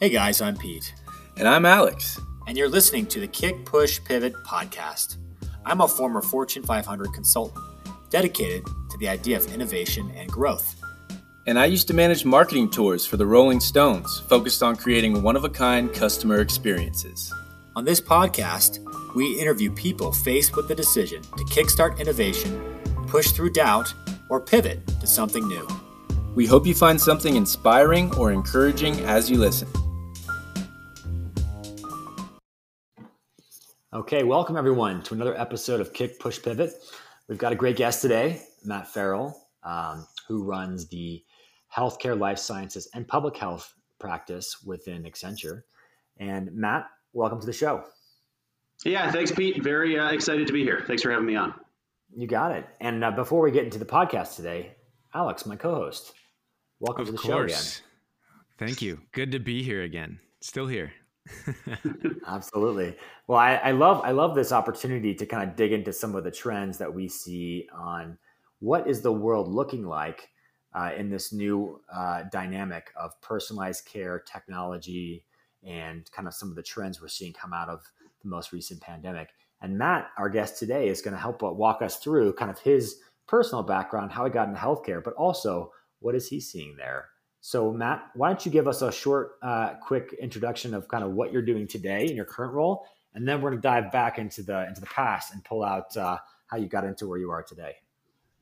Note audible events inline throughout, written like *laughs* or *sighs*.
Hey guys, I'm Pete. And I'm Alex. And you're listening to the Kick Push Pivot podcast. I'm a former Fortune 500 consultant dedicated to the idea of innovation and growth. And I used to manage marketing tours for the Rolling Stones, focused on creating one of a kind customer experiences. On this podcast, we interview people faced with the decision to kickstart innovation, push through doubt, or pivot to something new. We hope you find something inspiring or encouraging as you listen. Okay, welcome everyone to another episode of Kick Push Pivot. We've got a great guest today, Matt Farrell, um, who runs the healthcare, life sciences, and public health practice within Accenture. And Matt, welcome to the show. Yeah, thanks, Pete. Very uh, excited to be here. Thanks for having me on. You got it. And uh, before we get into the podcast today, Alex, my co-host, welcome of to the course. show again. Thank you. Good to be here again. Still here. *laughs* Absolutely. Well, I, I, love I love this opportunity to kind of dig into some of the trends that we see on what is the world looking like uh, in this new uh, dynamic of personalized care technology and kind of some of the trends we're seeing come out of the most recent pandemic. And Matt, our guest today, is going to help walk us through kind of his personal background, how he got into healthcare, but also what is he seeing there so, Matt, why don't you give us a short, uh, quick introduction of kind of what you're doing today in your current role, and then we're going to dive back into the into the past and pull out uh, how you got into where you are today.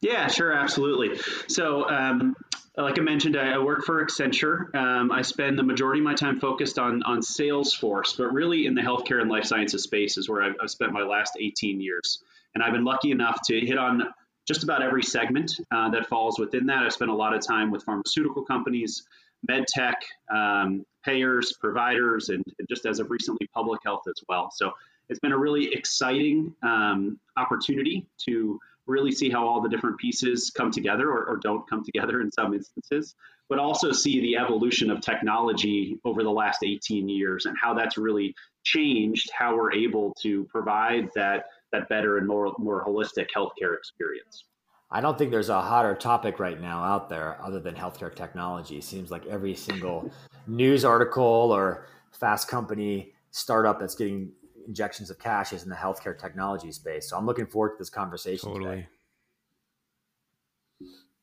Yeah, sure, absolutely. So, um, like I mentioned, I, I work for Accenture. Um, I spend the majority of my time focused on on Salesforce, but really in the healthcare and life sciences space is where I've, I've spent my last 18 years. And I've been lucky enough to hit on just about every segment uh, that falls within that. I've spent a lot of time with pharmaceutical companies, med tech, um, payers, providers, and, just as of recently, public health as well. So it's been a really exciting um, opportunity to really see how all the different pieces come together or, or, don't come together in some instances, but also see the evolution of technology over the last 18 years and how that's really changed how we're able to provide that that better and more more holistic healthcare experience. I don't think there's a hotter topic right now out there other than healthcare technology. It seems like every single *laughs* news article or fast company startup that's getting injections of cash is in the healthcare technology space. So I'm looking forward to this conversation totally.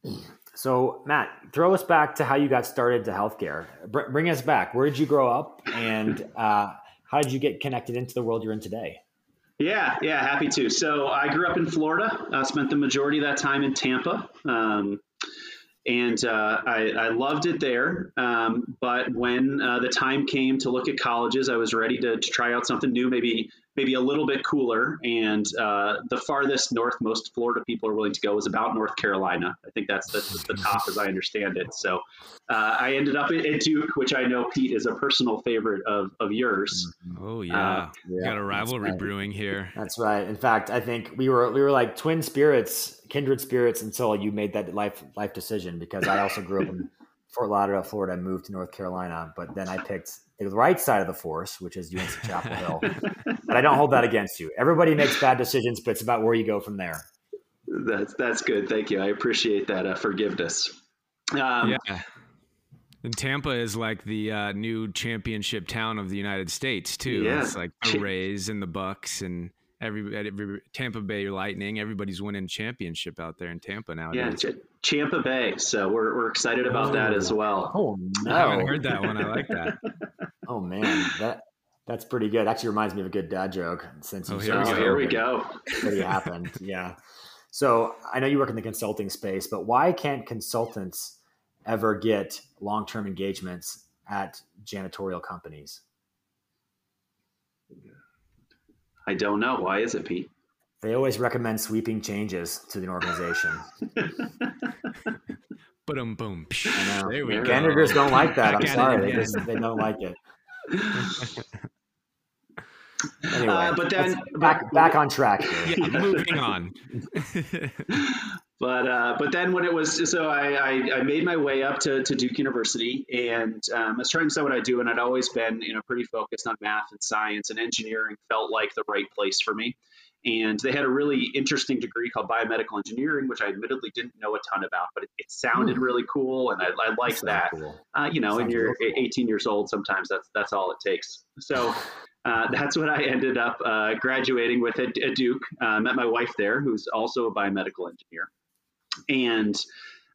today. *clears throat* So, Matt, throw us back to how you got started to healthcare. Br- bring us back. Where did you grow up, and uh, how did you get connected into the world you're in today? Yeah, yeah, happy to. So I grew up in Florida. I spent the majority of that time in Tampa. Um, and uh, I, I, loved it there. Um, but when uh, the time came to look at colleges, I was ready to, to, try out something new, maybe maybe a little bit cooler. And uh, the farthest north most Florida people are willing to go is about North Carolina. I think that's the, the top, as I understand it. So uh, I ended up at, Duke, which I know Pete is a personal favorite of of yours. Mm-hmm. Oh yeah, uh, yeah got a rivalry right. brewing here. That's right. In fact, I think we were we were like twin spirits, kindred spirits, until you made that life life decision. Because I also grew up in *laughs* Fort Lauderdale, Florida, and moved to North Carolina. But then I picked the right side of the force, which is UNC Chapel Hill. *laughs* but I don't hold that against you. Everybody makes bad decisions, but it's about where you go from there. That's that's good. Thank you. I appreciate that uh, forgiveness. Um, yeah. And Tampa is like the uh, new championship town of the United States too. Yeah. It's like the Rays and the Bucs and every, every Tampa Bay Lightning. Everybody's winning championship out there in Tampa nowadays. Yeah, Ch- Tampa Bay. So we're we're excited about oh. that as oh. well. Oh no, I haven't heard that one. I like that. *laughs* oh man, that that's pretty good. Actually, reminds me of a good dad joke. Since oh, you oh, here, we go. here we go. What happened? *laughs* yeah. So I know you work in the consulting space, but why can't consultants ever get long-term engagements at janitorial companies? I don't know. Why is it, Pete? They always recommend sweeping changes to the organization. *laughs* But um, boom. There we go. Managers don't like that. I'm sorry. They just they don't like it. *laughs* anyway, uh, but then back back on track. Here. Yeah, moving on. *laughs* but uh, but then when it was so I, I, I, made my way up to, to Duke University and um, I was trying to decide what I do and I'd always been you know pretty focused on math and science and engineering felt like the right place for me and they had a really interesting degree called biomedical engineering, which I admittedly didn't know a ton about, but it, it sounded hmm. really cool, and I, I liked that. Cool. Uh, you know, when you're 18 years old, sometimes that's that's all it takes. So. *sighs* Uh, that's what I ended up uh, graduating with at, at Duke. Uh, met my wife there, who's also a biomedical engineer, and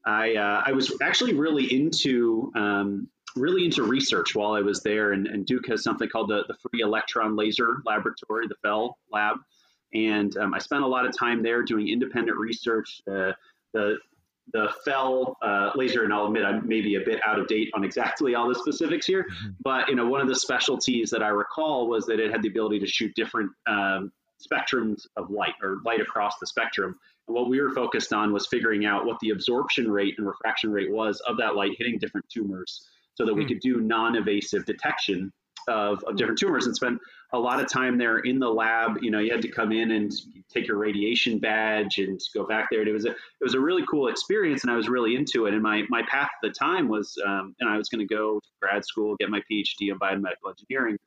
I uh, I was actually really into um, really into research while I was there. And, and, Duke has something called the, the Free Electron Laser Laboratory, the FEL lab. And um, I spent a lot of time there doing independent research. Uh, the the FEL uh, laser, and I'll admit I'm maybe a bit out of date on exactly all the specifics here, mm-hmm. but you know one of the specialties that I recall was that it had the ability to shoot different um, spectrums of light or light across the spectrum. And what we were focused on was figuring out what the absorption rate and refraction rate was of that light hitting different tumors so that we hmm. could do non-invasive detection of, of different tumors and spend a lot of time there in the lab. You know, you had to come in and take your radiation badge and go back there. It was a it was a really cool experience, and I was really into it. And my my path at the time was, um, and I was going to go to grad school, get my PhD in biomedical engineering,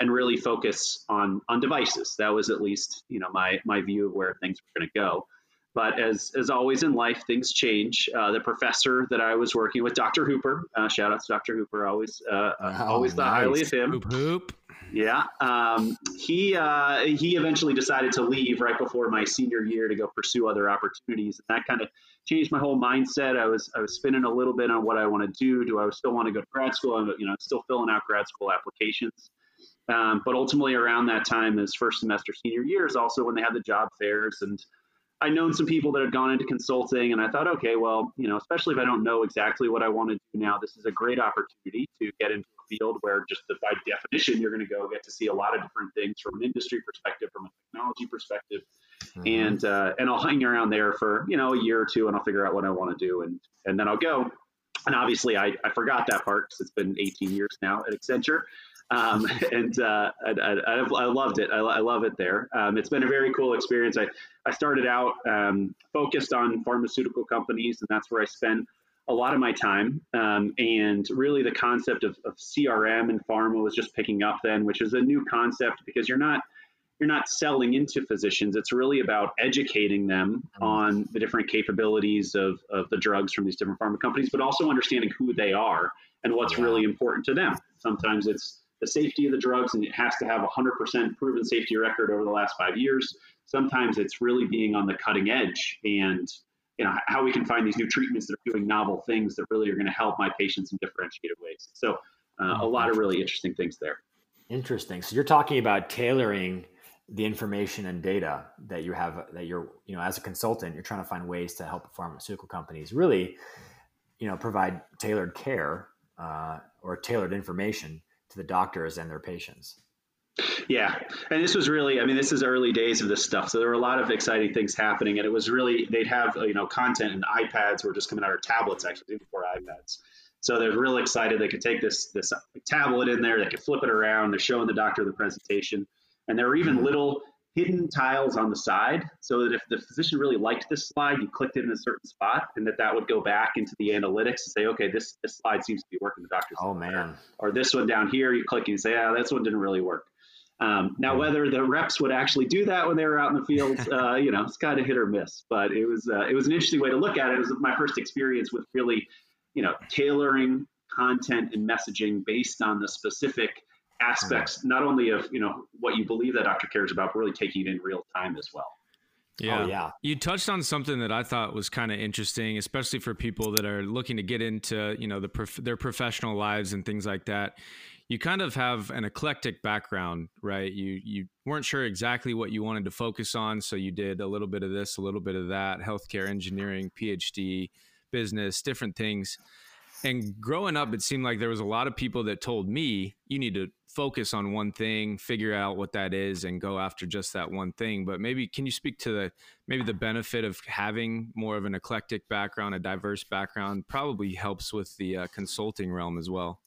and really focus on on devices. That was at least you know my my view of where things were going to go. But as, as always in life, things change. Uh, the professor that I was working with, Dr. Hooper, uh, shout out to Dr. Hooper, always uh, oh, always thought nice. highly of him. Hoop hoop. Yeah, um, he uh, he eventually decided to leave right before my senior year to go pursue other opportunities, and that kind of changed my whole mindset. I was I was spinning a little bit on what I want to do. Do I still want to go to grad school? I'm you know still filling out grad school applications. Um, but ultimately, around that time, as first semester senior year, is also when they had the job fairs and I'd known some people that had gone into consulting, and I thought, okay, well, you know, especially if I don't know exactly what I want to do now, this is a great opportunity to get into a field where just by definition, you're going to go get to see a lot of different things from an industry perspective, from a technology perspective, mm-hmm. and uh, and I'll hang around there for you know a year or two, and I'll figure out what I want to do, and and then I'll go. And obviously, I, I forgot that part because it's been 18 years now at Accenture. Um, *laughs* and uh, I, I, I, loved it. I, I love it there. Um, it's been a very cool experience. I, I started out um, focused on pharmaceutical companies, and that's where I spent a lot of my time. Um, and really, the concept of, of CRM and pharma was just picking up then, which is a new concept because you're not you're not selling into physicians. It's really about educating them mm-hmm. on the different capabilities of, of the drugs from these different pharma companies, but also understanding who they are and what's really important to them. Sometimes it's the safety of the drugs, and it has to have a 100% proven safety record over the last five years. Sometimes it's really being on the cutting edge and you know how we can find these new treatments that are doing novel things that really are going to help my patients in differentiated ways. So uh, a lot of really interesting things there. Interesting. So you're talking about tailoring the information and data that you have that you're you know as a consultant you're trying to find ways to help pharmaceutical companies really you know provide tailored care uh, or tailored information to the doctors and their patients. Yeah, and this was really, I mean, this is early days of this stuff, so there were a lot of exciting things happening, and it was really they'd have you know content and iPads were just coming out or tablets actually before iPads. So they're really excited they could take this this tablet in there, they could flip it around, they're showing the doctor the presentation, and there were even mm-hmm. little hidden tiles on the side so that if the physician really liked this slide, you clicked it in a certain spot and that that would go back into the analytics and say, okay, this, this slide seems to be working. The doctor's oh man, or this one down here, you click and you say, yeah, this one didn't really work. Um, now, whether the reps would actually do that when they were out in the field, *laughs* uh, you know, it's kind of hit or miss. But it was uh, it was an interesting way to look at it. It was my first experience with really, you know, tailoring content and messaging based on the specific aspects, not only of you know what you believe that doctor cares about, but really taking it in real time as well. Oh, yeah. Oh, yeah. You touched on something that I thought was kind of interesting, especially for people that are looking to get into, you know, the prof- their professional lives and things like that. You kind of have an eclectic background, right? You you weren't sure exactly what you wanted to focus on, so you did a little bit of this, a little bit of that, healthcare engineering, PhD, business, different things. And growing up, it seemed like there was a lot of people that told me, you need to focus on one thing, figure out what that is, and go after just that one thing. But maybe can you speak to the maybe the benefit of having more of an eclectic background, a diverse background, probably helps with the uh, consulting realm as well.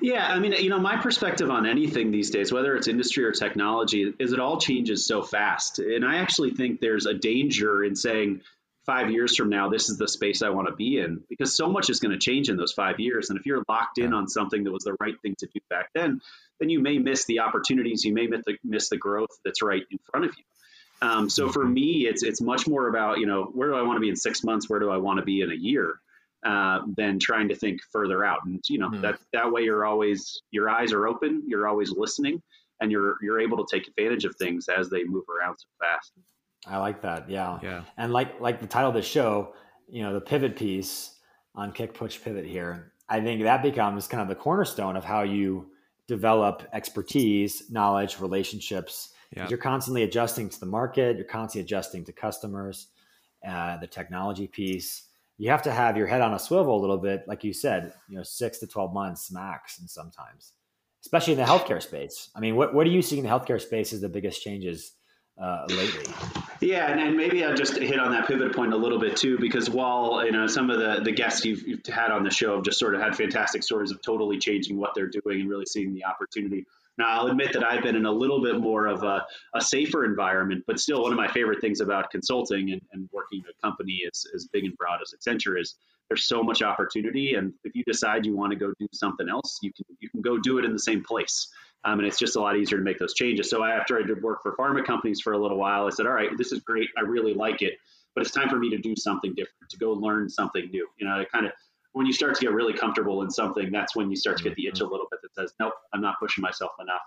Yeah, I mean, you know, my perspective on anything these days, whether it's industry or technology, is it all changes so fast. And I actually think there's a danger in saying, five years from now, this is the space I want to be in because so much is going to change in those five years. And if you're locked in on something that was the right thing to do back then, then you may miss the opportunities, you may miss the, miss the growth that's right in front of you. Um, so for mm-hmm. me, it's it's much more about you know where do I want to be in six months, where do I want to be in a year, uh, than trying to think further out. And you know mm. that that way you're always your eyes are open, you're always listening, and you're you're able to take advantage of things as they move around so fast. I like that. Yeah. Yeah. And like like the title of the show, you know, the pivot piece on kick push pivot here. I think that becomes kind of the cornerstone of how you develop expertise, knowledge, relationships. Yeah. You're constantly adjusting to the market. You're constantly adjusting to customers, uh, the technology piece. You have to have your head on a swivel a little bit, like you said. You know, six to twelve months max, and sometimes, especially in the healthcare space. I mean, what what are you seeing in the healthcare space as the biggest changes uh, lately. Yeah, and, and, maybe I'll just hit on that pivot point a little bit too, because while you know some of the the guests you've, you've, had on the show have just sort of had fantastic stories of totally changing what they're doing and really seeing the opportunity. Now, I'll admit that I've been in a little bit more of a, a safer environment, but still, one of my favorite things about consulting and, and working a company as, as big and broad as Accenture is there's so much opportunity, and if you decide you want to go do something else, you can you can go do it in the same place. Um, and it's just a lot easier to make those changes. So after I did work for pharma companies for a little while, I said, all right, this is great. I really like it, but it's time for me to do something different, to go learn something new. You know, it kind of when you start to get really comfortable in something, that's when you start to get the itch a little bit that says, nope, I'm not pushing myself enough.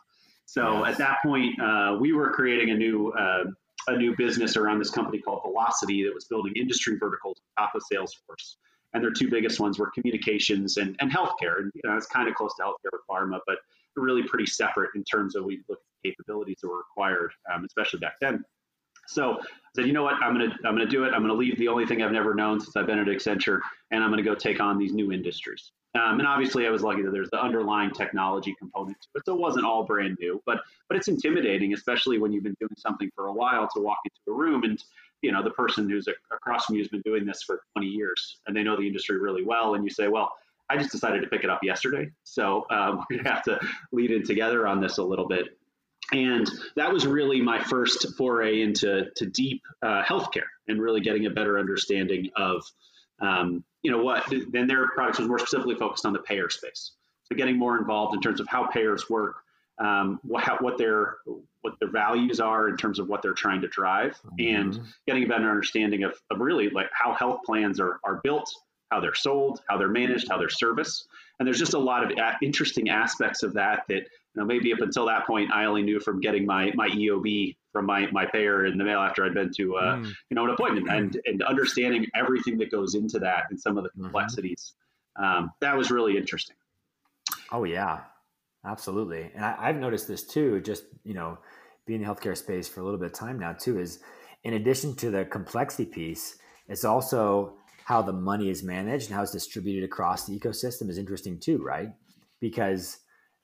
So yes. at that point, uh, we were creating a new uh, a new business around this company called Vlocity that was building industry verticals on top of Salesforce. And their two biggest ones were communications and, and healthcare. And you know, it's kind of close to healthcare with pharma, but really pretty separate in terms of we look at the capabilities that were required, um, especially back then. So I said, you know what, I'm gonna I'm gonna do it. I'm gonna leave the only thing I've never known since I've been at Accenture, and I'm gonna go take on these new industries. Um, and obviously, I was lucky that there's the underlying technology component to it, so it wasn't all brand new. But but it's intimidating, especially when you've been doing something for a while, to walk into a room and you know the person who's across from you has been doing this for 20 years and they know the industry really well, and you say, well, I just decided to pick it up yesterday. So um, *laughs* we're going to have to lead in together on this a little bit. And that was really my first foray into to deep uh, healthcare and really getting a better understanding of, um, you know, what then their products was more specifically focused on the payer space. So getting more involved in terms of how payers work, um, what, how, what their what their values are in terms of what they're trying to drive, mm-hmm. and getting a better understanding of, of really like how health plans are are built how they're sold, how they're managed, how they're serviced. And there's just a lot of interesting aspects of that that, you know, maybe up until that point, I only knew from getting my, my EOB from my, my payer in the mail after I'd been to, uh, mm. you know, an appointment and, and understanding everything that goes into that and some of the mm-hmm. complexities. Mm-hmm. Um, that was really interesting. Oh yeah, absolutely. And I, I've noticed this too, just, you know, being in the healthcare space for a little bit of time now too, is in addition to the complexity piece, it's also how the money is managed and how it's distributed across the ecosystem is interesting too, right? Because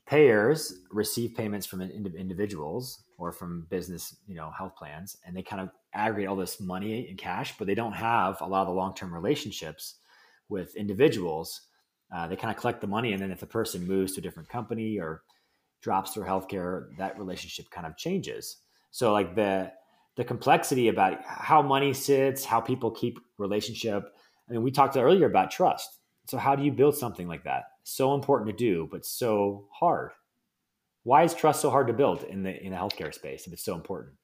payers receive payments from individuals or from business, you know, health plans, and they kind of aggregate all this money in cash, but they don't have a lot of the long-term relationships with individuals. Uh, they kind of collect the money, and then if the person moves to a different company or drops their healthcare, that relationship kind of changes. So, like the the complexity about how money sits, how people keep relationship, I mean, we talked earlier about trust. So how do you build something like that? So important to do, but so hard. Why is trust so hard to build in the in the healthcare space if it's so important?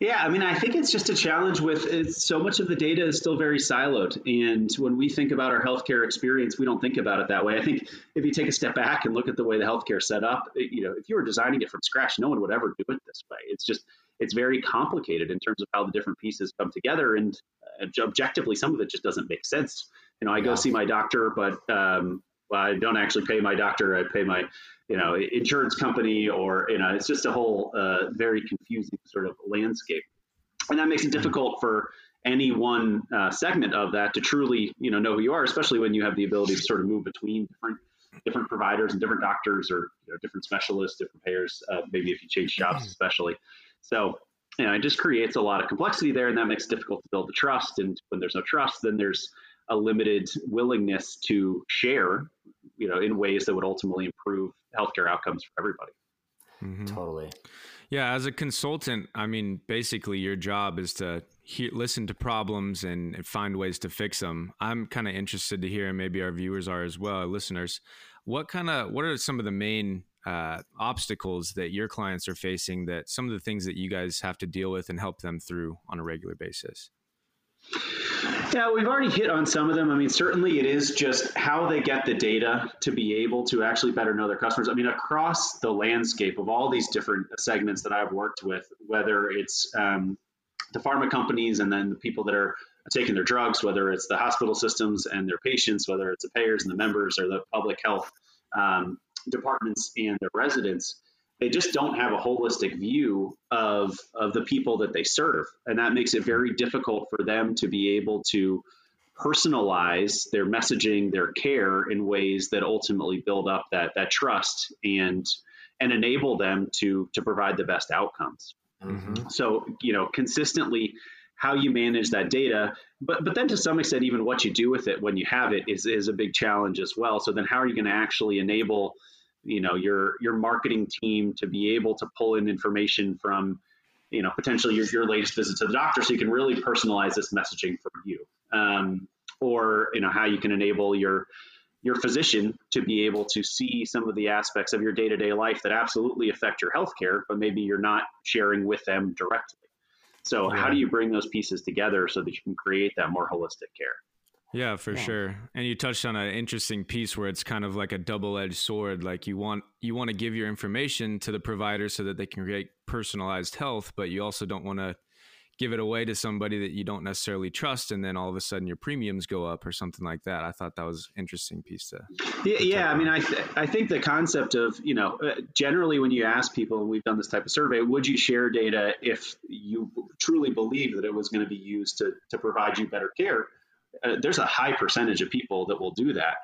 Yeah, I mean, I think it's just a challenge with so much of the data is still very siloed. And when we think about our healthcare experience, we don't think about it that way. I think if you take a step back and look at the way the healthcare is set up, you know, if you were designing it from scratch, no one would ever do it this way. It's just, it's very complicated in terms of how the different pieces come together. And objectively, some of it just doesn't make sense. You know, I go see my doctor, but um, well, I don't actually pay my doctor. I pay my, you know, insurance company, or you know, it's just a whole uh, very confusing sort of landscape, and that makes it difficult for any one uh, segment of that to truly, you know, know who you are, especially when you have the ability to sort of move between different different providers and different doctors or you know, different specialists, different payers. Uh, maybe if you change jobs, especially. So you know, it just creates a lot of complexity there, and that makes it difficult to build the trust. And when there's no trust, then there's a limited willingness to share, you know, in ways that would ultimately improve healthcare outcomes for everybody. Mm-hmm. Totally. Yeah, as a consultant, I mean, basically, your job is to hear, listen to problems and find ways to fix them. I'm kind of interested to hear, and maybe our viewers are as well, our listeners. What kind of, what are some of the main uh, obstacles that your clients are facing that some of the things that you guys have to deal with and help them through on a regular basis yeah, we've already hit on some of them. I mean, certainly it is just how they get the data to be able to actually better know their customers. I mean, across the landscape of all these different segments that I've worked with, whether it's um, the pharma companies and then the people that are taking their drugs, whether it's the hospital systems and their patients, whether it's the payers and the members or the public health um, departments and their residents, they just don't have a holistic view of of the people that they serve. And that makes it very difficult for them to be able to personalize their messaging their care in ways that ultimately build up that that trust and and enable them to to provide the best outcomes. Mm-hmm. so you know consistently how you manage that data but but then to some extent even what you do with it when you have it is is a big challenge as well. So then how are you going to actually enable you know your your marketing team to be able to pull in information from you know potentially your, your latest visit to the doctor so you can really personalize this messaging for you. Um, or you know how you can enable your your physician to be able to see some of the aspects of your day-to-day life that absolutely affect your healthcare but maybe you're not sharing with them directly. So yeah. how do you bring those pieces together so that you can create that more holistic care yeah, for yeah. sure. And you touched on an interesting piece where it's kind of like a double-edged sword. Like you want you want to give your information to the provider so that they can create personalized health, but you also don't want to give it away to somebody that you don't necessarily trust and then all of a sudden your premiums go up or something like that. I thought that was interesting piece to Yeah, yeah I mean I th- I think the concept of, you know, uh, generally when you ask people and we've done this type of survey, would you share data if you truly believe that it was going to be used to to provide you better care? Uh, there's a high percentage of people that will do that.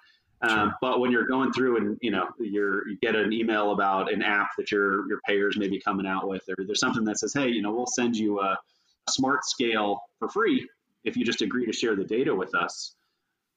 Um, sure. But when you're going through and you know you're, you get an email about an app that your your payers may be coming out with, or there's something that says, hey, you know, we'll send you a, a smart scale for free if you just agree to share the data with us.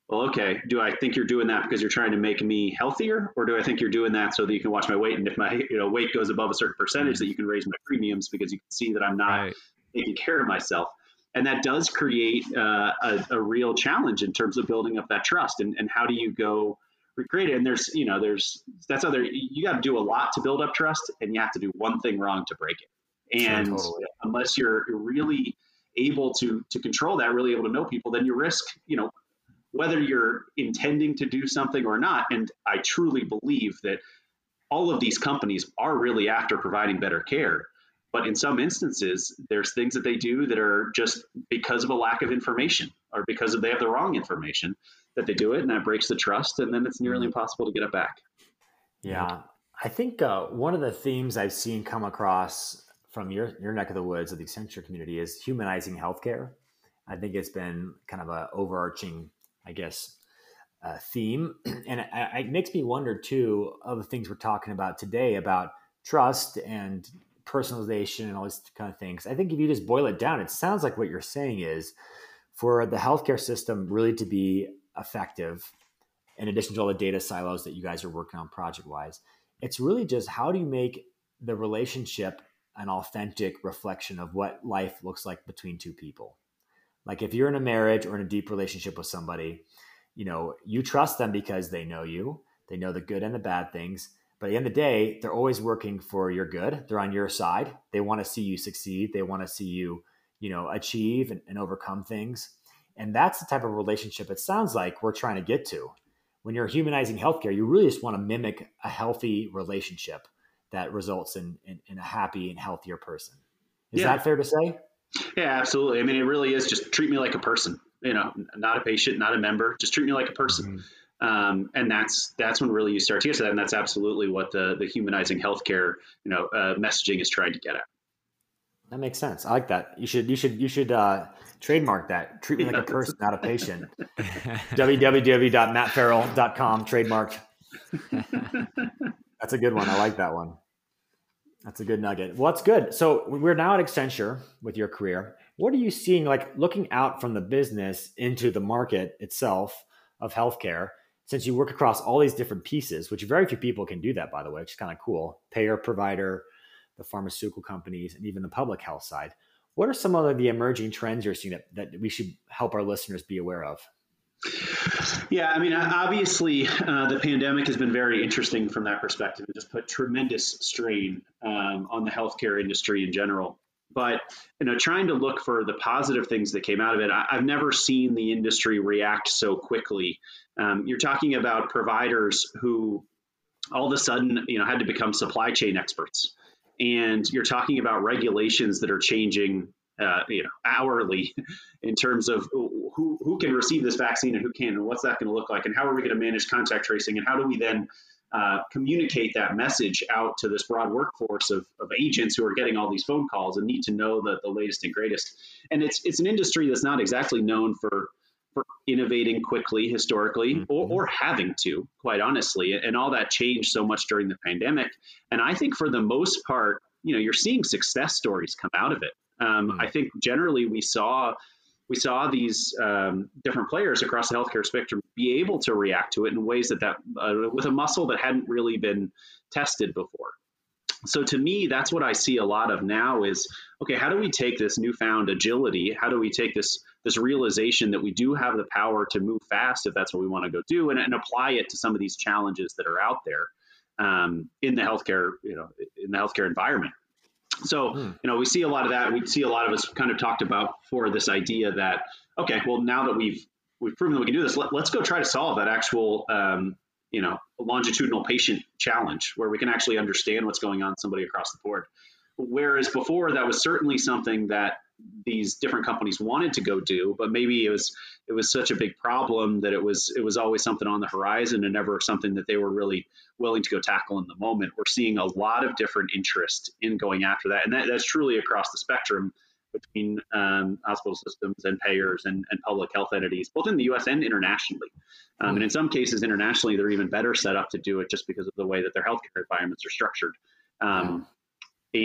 Well, okay. Do I think you're doing that because you're trying to make me healthier, or do I think you're doing that so that you can watch my weight, and if my you know weight goes above a certain percentage, mm-hmm. that you can raise my premiums because you can see that I'm not right. taking care of myself and that does create uh, a, a, real challenge in terms of building up that trust and, and how do you go recreate it? And there's you know there's that's other you got to do a lot to build up trust and you have to do one thing wrong to break it. And sure, totally. unless you're really able to to control that really able to know people then you risk you know whether you're intending to do something or not. And i truly believe that all of these companies are really after providing better care but in some instances, there's things that they do that are just because of a lack of information or because of they have the wrong information that they do it, and that breaks the trust, and then it's nearly mm-hmm. impossible to get it back. Yeah, I think uh, one of the themes I've seen come across from your your neck of the woods of the Accenture community is humanizing healthcare. I think it's been kind of a overarching, I guess, uh, theme, *clears throat* and it, it makes me wonder too of the things we're talking about today about trust and personalization and all these kind of things. I think if you just boil it down, it sounds like what you're saying is for the healthcare system really to be effective, in addition to all the data silos that you guys are working on project wise, it's really just how do you make the relationship an authentic reflection of what life looks like between two people. Like if you're in a marriage or in a deep relationship with somebody, you know, you trust them because they know you, they know the good and the bad things but at the end of the day, they're always working for your good. They're on your side. They want to see you succeed. They want to see you, you know, achieve and, and overcome things. And that's the type of relationship it sounds like we're trying to get to. When you're humanizing healthcare, you really just want to mimic a healthy relationship that results in, in, in a happy and healthier person. Is yeah. that fair to say? Yeah, absolutely. I mean, it really is just treat me like a person, you know, not a patient, not a member, just treat me like a person. Mm-hmm. Um, and that's that's when really you start to get to that, and that's absolutely what the the humanizing healthcare you know uh, messaging is trying to get at. That makes sense. I like that. You should you should you should uh, trademark that. Treat me like a person, not a patient. *laughs* www.mattfarrell.com trademarked. That's a good one. I like that one. That's a good nugget. Well, that's good. So we're now at Accenture with your career. What are you seeing, like looking out from the business into the market itself of healthcare? Since you work across all these different pieces, which very few people can do that, by the way, which is kind of cool payer, provider, the pharmaceutical companies, and even the public health side. What are some of the emerging trends you're seeing that, that we should help our listeners be aware of? Yeah, I mean, obviously, uh, the pandemic has been very interesting from that perspective. It just put tremendous strain um, on the healthcare industry in general. But you know, trying to look for the positive things that came out of it, I, have never seen the industry react so quickly. Um, you're talking about providers who all of a sudden, you know, had to become supply chain experts, and you're talking about regulations that are changing uh, you know, hourly *laughs* in terms of who, who can receive this vaccine and who can, and what's that going to look like, and how are we going to manage contact tracing, and how do we then uh, communicate that message out to this broad workforce of, of agents who are getting all these phone calls and need to know the, the latest and greatest. And it's it's an industry that's not exactly known for for innovating quickly historically mm-hmm. or, or having to, quite honestly. And all that changed so much during the pandemic. And I think for the most part, you know, you're seeing success stories come out of it. Um, mm-hmm. I think generally we saw we saw these um, different players across the healthcare spectrum be able to react to it in ways that that uh, with a muscle that hadn't really been tested before. So to me, that's what I see a lot of now is okay. How do we take this newfound agility? How do we take this this realization that we do have the power to move fast if that's what we want to go do, and, and apply it to some of these challenges that are out there um, in the healthcare you know in the healthcare environment. So, hmm. you know, we see a lot of that. We see a lot of us kind of talked about for this idea that, okay, well, now that we've we've proven that we can do this, let, us go try to solve that actual, um, you know, longitudinal patient challenge where we can actually understand what's going on somebody across the board. Whereas before, that was certainly something that these different companies wanted to go do, but maybe it was it was such a big problem that it was it was always something on the horizon and never something that they were really willing to go tackle in the moment. We're seeing a lot of different interest in going after that, and that, that's truly across the spectrum between um, hospital systems and payers and, and, public health entities, both in the U.S. and internationally. Um, and in some cases, internationally, they're even better set up to do it just because of the way that their healthcare environments are structured. Um,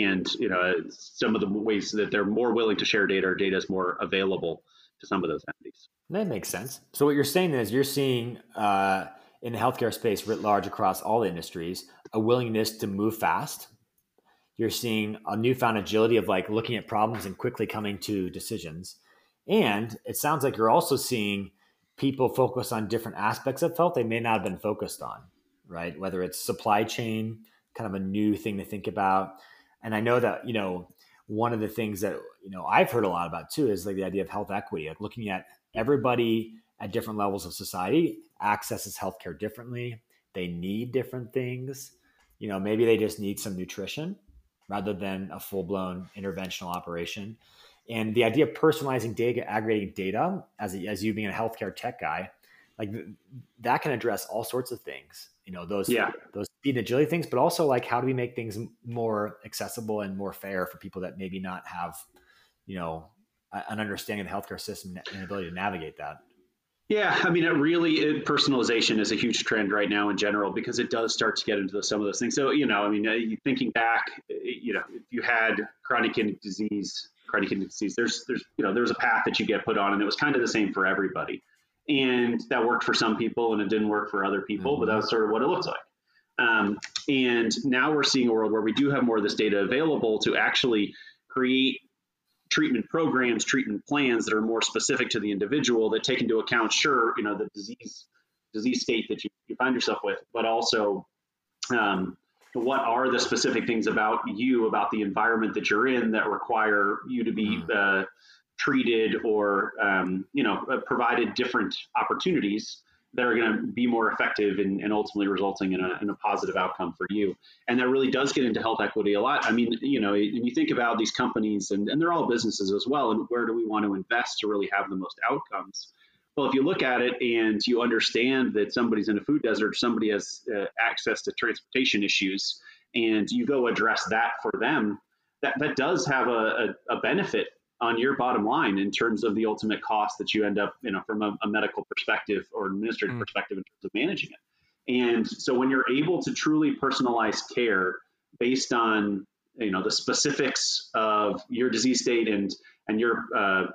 and you know some of the ways that they're more willing to share data or data is more available to some of those entities. That makes sense. So what you're saying is you're seeing uh, in the healthcare space writ large across all industries a willingness to move fast. You're seeing a newfound agility of like looking at problems and quickly coming to decisions. And it sounds like you're also seeing people focus on different aspects of health they may not have been focused on, right? Whether it's supply chain, kind of a new thing to think about and I know that, you know, one of the things that, you know, I've heard a lot about too is like the idea of health equity, like looking at everybody at different levels of society accesses healthcare differently. They need different things. You know, maybe they just need some nutrition rather than a full blown interventional operation. And the idea of personalizing data, aggregating data as, as you being a healthcare tech guy, like that can address all sorts of things you know those yeah. those speed and agility things but also like how do we make things more accessible and more fair for people that maybe not have you know an understanding of the healthcare system and ability to navigate that yeah, I mean, it really it, personalization is a huge trend right now in general because it does start to get into some of those things. So, you know, I mean, uh, thinking back, uh, you know, if you had chronic kidney disease, chronic kidney disease, there's, there's, you know, there's a path that you get put on, and it was kind of the same for everybody and that worked for some people and it didn't work for other people, mm-hmm. but that was sort of what it looks like. Um, and now we're seeing a world where we do have more of this data available to actually create treatment programs, treatment plans that are more specific to the individual that take into account, sure, you know, the disease disease state that you, you find yourself with, but also um, what are the specific things about you, about the environment that you're in that require you to be mm. uh, treated or um, you know uh, provided different opportunities that are going to be more effective and, and ultimately resulting in a, in a positive outcome for you. And that really does get into health equity a lot. I mean, you know, when you think about these companies and, and they're all businesses as well, and where do we want to invest to really have the most outcomes? Well, if you look at it and you understand that somebody's in a food desert, somebody has uh, access to transportation issues, and you go address that for them, that, that does have a, a, a benefit on your bottom line in terms of the ultimate cost that you end up, you know, from a, a medical perspective or administrative mm. perspective in terms of managing it. And so when you're able to truly personalize care based on, you know, the specifics of your disease state and and your uh,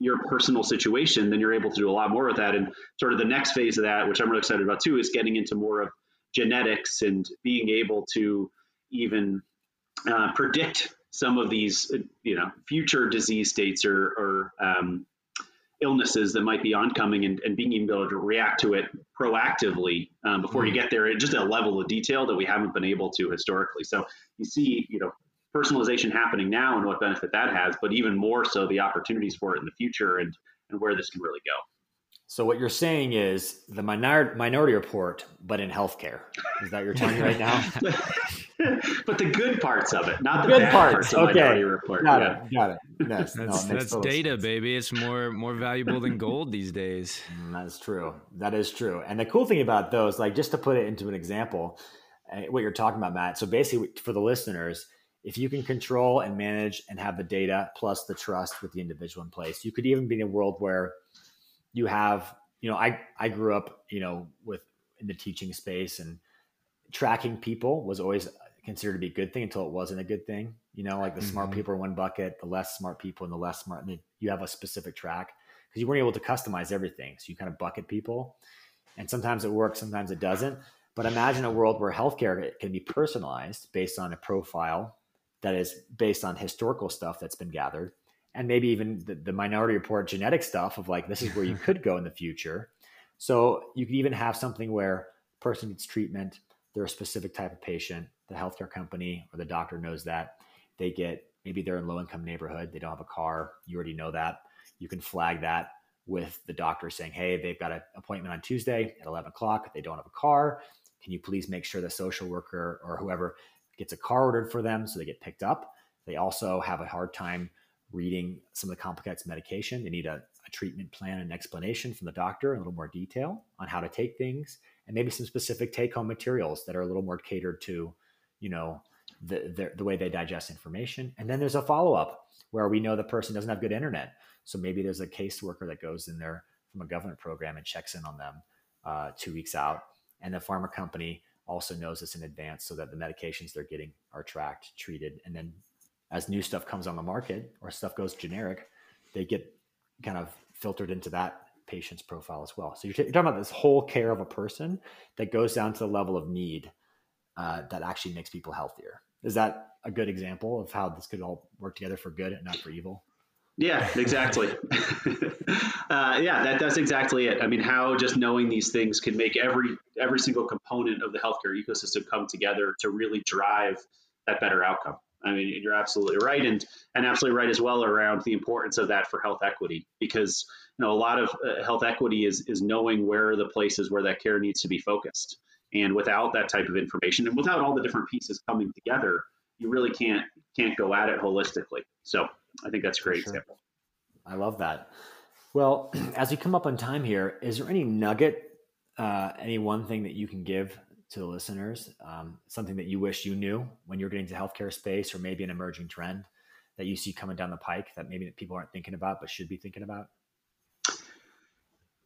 your personal situation, then you're able to do a lot more with that. And sort of the next phase of that, which I'm really excited about too, is getting into more of genetics and being able to even uh, predict some of these, you know, future disease states or, or um, illnesses that might be oncoming and, and being able to react to it proactively um, before mm-hmm. you get there, just a level of detail that we haven't been able to historically. So you see, you know, personalization happening now and what benefit that has, but even more so the opportunities for it in the future and, and where this can really go. So what you're saying is the minor, minority report, but in healthcare. Is that you're telling me right now? *laughs* *laughs* but the good parts of it, not the, good bad parts. parts okay. Minority Report. Got yeah. it. Got it. *laughs* Yes. that's, no, that's data, sense. baby. It's more more valuable than gold these days. *laughs* Mm, that's true. That is true. And the cool thing about those, like just to put it into an example, eh, what you're talking about, Matt. So basically, for the listeners, if you can control and manage and have the data plus the trust with the individual in place, you could even be in a world where you have, you know, I I grew up, you know, with in the teaching space and tracking people was always considered to be a good thing until it wasn't a good thing. You know, like the mm-hmm. smart people are one bucket, the less smart people and the less smart, and you have a specific track because you weren't able to customize everything. So you kind of bucket people, and sometimes it works, sometimes it doesn't. But imagine a world where healthcare can be personalized based on a profile that is based on historical stuff that's been gathered, and maybe even the, the minority report genetic stuff of like this is where you *laughs* could go in the future. So you could even have something where person needs treatment, they're a specific type of patient, the healthcare company or the doctor knows that. They get maybe they're in low income neighborhood they don't have a car you already know that. You can flag that with the doctor saying hey they've got an appointment on tuesday at 11 o'clock they don't have a car. Can you please make sure the social worker or whoever gets a car ordered for them so they get picked up? They also have a hard time reading some of the complex medication. They need a, a treatment plan and explanation from the doctor in a little more detail on how to take things and maybe some specific take home materials that are a little more catered to you know the, the, the way they digest information. And then there's a follow-up where we know the person doesn't have good internet. So maybe there's a caseworker that goes in there from a government program and checks in on them uh, two weeks out. And the pharma company also knows this in advance so that the medications they're getting are tracked treated and then as new stuff comes on the market or stuff goes generic they get kind of filtered into that patient's profile as well so you're, t- you're talking about this whole care of a person that goes down to the level of need uh, that actually makes people healthier. Is that a good example of how this could all work together for good and not for evil? Yeah, exactly. *laughs* uh, yeah, that, that's exactly it. I mean, how just knowing these things can make every every single component of the healthcare ecosystem come together to really drive that better outcome. I mean, you're absolutely right, and and absolutely right as well around the importance of that for health equity, because you know a lot of uh, health equity is is knowing where are the places where that care needs to be focused. And without that type of information and without all the different pieces coming together, you really can't can't go at it holistically. So I think that's a great sure. example. I love that. Well, *clears throat* as we come up on time here, is there any nugget, uh, any one thing that you can give to the listeners, um, something that you wish you knew when you're getting to healthcare space, or maybe an emerging trend that you see coming down the pike that maybe people aren't thinking about but should be thinking about?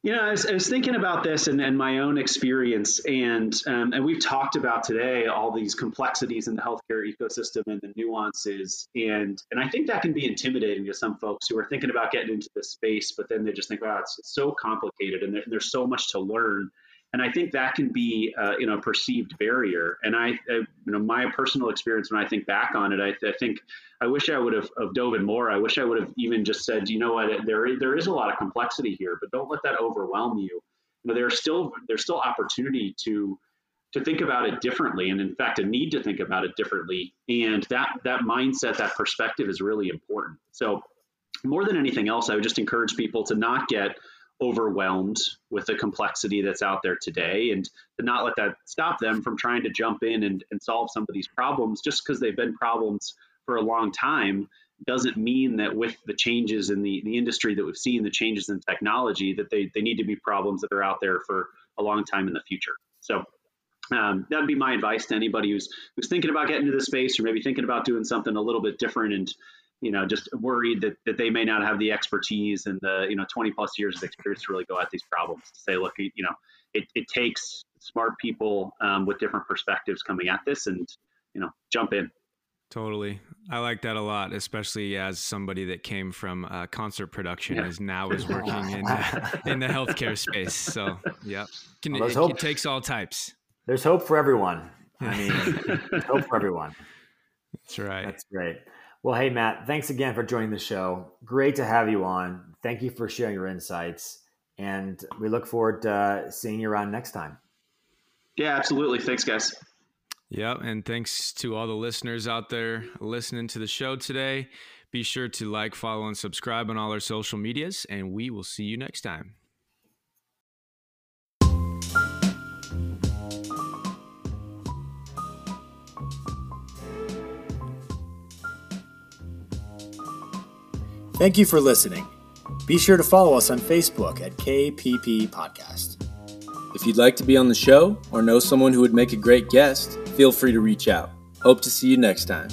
You know, I was, I was, thinking about this and, and my own experience, and um, and we've talked about today all these complexities in the healthcare ecosystem and the nuances, and and I think that can be intimidating to some folks who are thinking about getting into this space, but then they just think, wow, it's, so complicated, and there, there's so much to learn and I think that can be uh, you know a perceived barrier. And I, I, you know my personal experience when I think back on it, I, I think I wish I would have, dove in more. I wish I would have even just said, you know what, there there is a lot of complexity here, but don't let that overwhelm you. You know, there's still there's still opportunity to to think about it differently, and in fact, a need to think about it differently. And that that mindset, that perspective, is really important. So more than anything else, I would just encourage people to not get overwhelmed with the complexity that's out there today and to not let that stop them from trying to jump in and, and solve some of these problems just because they've been problems for a long time doesn't mean that with the changes in the, the industry that we've seen the changes in technology that they, they need to be problems that are out there for a long time in the future. So um, that'd be my advice to anybody who's who's thinking about getting into this space or maybe thinking about doing something a little bit different and you know, just worried that, that they may not have the expertise and the, you know, 20 plus years of experience to really go at these problems. To say, look, you know, it, it takes smart people um, with different perspectives coming at this and, you know, jump in. Totally. I like that a lot, especially as somebody that came from uh, concert production yeah. is now *laughs* is working in, in the healthcare space. So, yeah, Can, well, it, it, takes all types. There's hope for everyone. I *laughs* mean, hope for everyone. That's right. That's great. Well, hey, Matt, thanks again for joining the show. Great to have you on. Thank you for sharing your insights. And we look forward to uh, seeing you around next time. Yeah, absolutely. Thanks, guys. Yep. And thanks to all the listeners out there listening to the show today. Be sure to like, follow, and subscribe on all our social medias, and we will see you next time. Thank you for listening. Be sure to follow us on Facebook at KPP Podcast. If you'd like to be on the show or know someone who would make a great guest, feel free to reach out. Hope to see you next time.